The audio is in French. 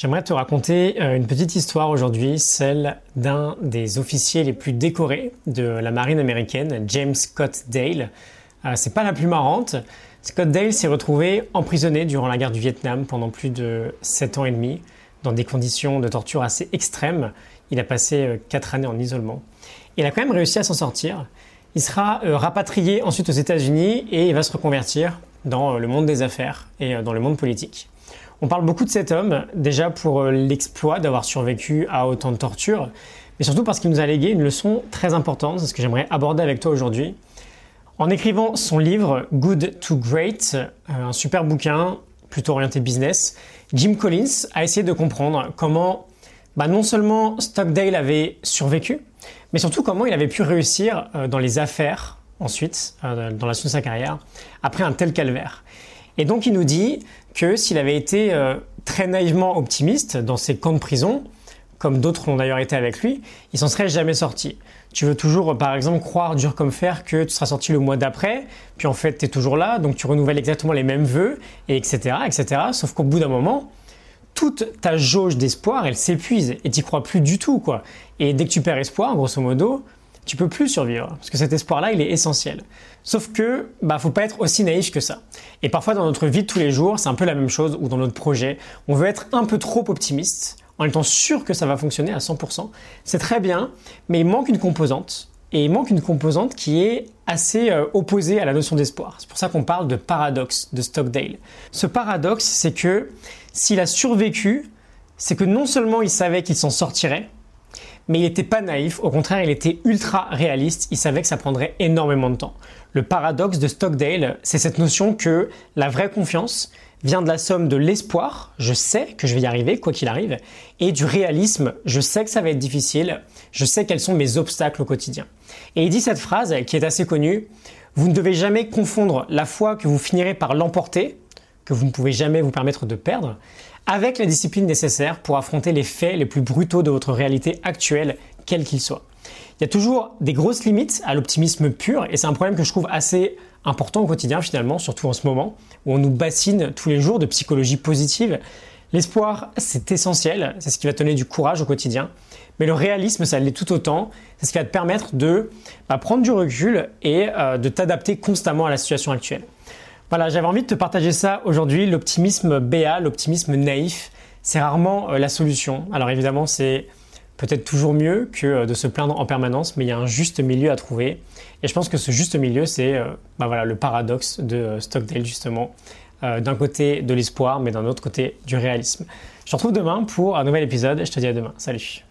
J'aimerais te raconter euh, une petite histoire aujourd'hui, celle d'un des officiers les plus décorés de la marine américaine, James Scott Dale. Euh, c'est pas la plus marrante. Scott Dale s'est retrouvé emprisonné durant la guerre du Vietnam pendant plus de 7 ans et demi, dans des conditions de torture assez extrêmes. Il a passé 4 euh, années en isolement. Il a quand même réussi à s'en sortir. Il sera rapatrié ensuite aux États-Unis et il va se reconvertir dans le monde des affaires et dans le monde politique. On parle beaucoup de cet homme, déjà pour euh, l'exploit d'avoir survécu à autant de tortures, mais surtout parce qu'il nous a légué une leçon très importante, c'est ce que j'aimerais aborder avec toi aujourd'hui. En écrivant son livre Good to Great, euh, un super bouquin plutôt orienté business, Jim Collins a essayé de comprendre comment bah, non seulement Stockdale avait survécu, mais surtout comment il avait pu réussir euh, dans les affaires ensuite, dans la suite de sa carrière, après un tel calvaire. Et donc il nous dit que s'il avait été euh, très naïvement optimiste dans ses camps de prison, comme d'autres l'ont d'ailleurs été avec lui, il s'en serait jamais sorti. Tu veux toujours, par exemple, croire dur comme fer que tu seras sorti le mois d'après, puis en fait tu es toujours là, donc tu renouvelles exactement les mêmes vœux, et etc., etc. Sauf qu'au bout d'un moment, toute ta jauge d'espoir, elle s'épuise et tu crois plus du tout, quoi. Et dès que tu perds espoir, grosso modo, tu peux plus survivre parce que cet espoir-là, il est essentiel. Sauf que, bah, faut pas être aussi naïf que ça. Et parfois, dans notre vie de tous les jours, c'est un peu la même chose ou dans notre projet, on veut être un peu trop optimiste en étant sûr que ça va fonctionner à 100%. C'est très bien, mais il manque une composante. Et il manque une composante qui est assez euh, opposée à la notion d'espoir. C'est pour ça qu'on parle de paradoxe de Stockdale. Ce paradoxe, c'est que s'il a survécu, c'est que non seulement il savait qu'il s'en sortirait, mais il n'était pas naïf, au contraire, il était ultra réaliste, il savait que ça prendrait énormément de temps. Le paradoxe de Stockdale, c'est cette notion que la vraie confiance vient de la somme de l'espoir, je sais que je vais y arriver, quoi qu'il arrive, et du réalisme, je sais que ça va être difficile, je sais quels sont mes obstacles au quotidien. Et il dit cette phrase qui est assez connue, vous ne devez jamais confondre la foi que vous finirez par l'emporter, que vous ne pouvez jamais vous permettre de perdre, avec la discipline nécessaire pour affronter les faits les plus brutaux de votre réalité actuelle, quel qu'il soit. Il y a toujours des grosses limites à l'optimisme pur et c'est un problème que je trouve assez important au quotidien finalement, surtout en ce moment où on nous bassine tous les jours de psychologie positive. L'espoir, c'est essentiel, c'est ce qui va te donner du courage au quotidien, mais le réalisme, ça l'est tout autant, c'est ce qui va te permettre de bah, prendre du recul et euh, de t'adapter constamment à la situation actuelle. Voilà, j'avais envie de te partager ça aujourd'hui. L'optimisme BA, l'optimisme naïf, c'est rarement euh, la solution. Alors évidemment, c'est peut-être toujours mieux que euh, de se plaindre en permanence, mais il y a un juste milieu à trouver. Et je pense que ce juste milieu, c'est euh, bah voilà, le paradoxe de Stockdale, justement. d'un côté de l'espoir, mais d'un autre côté du réalisme. Je te retrouve demain pour un nouvel épisode. Je te dis à demain. Salut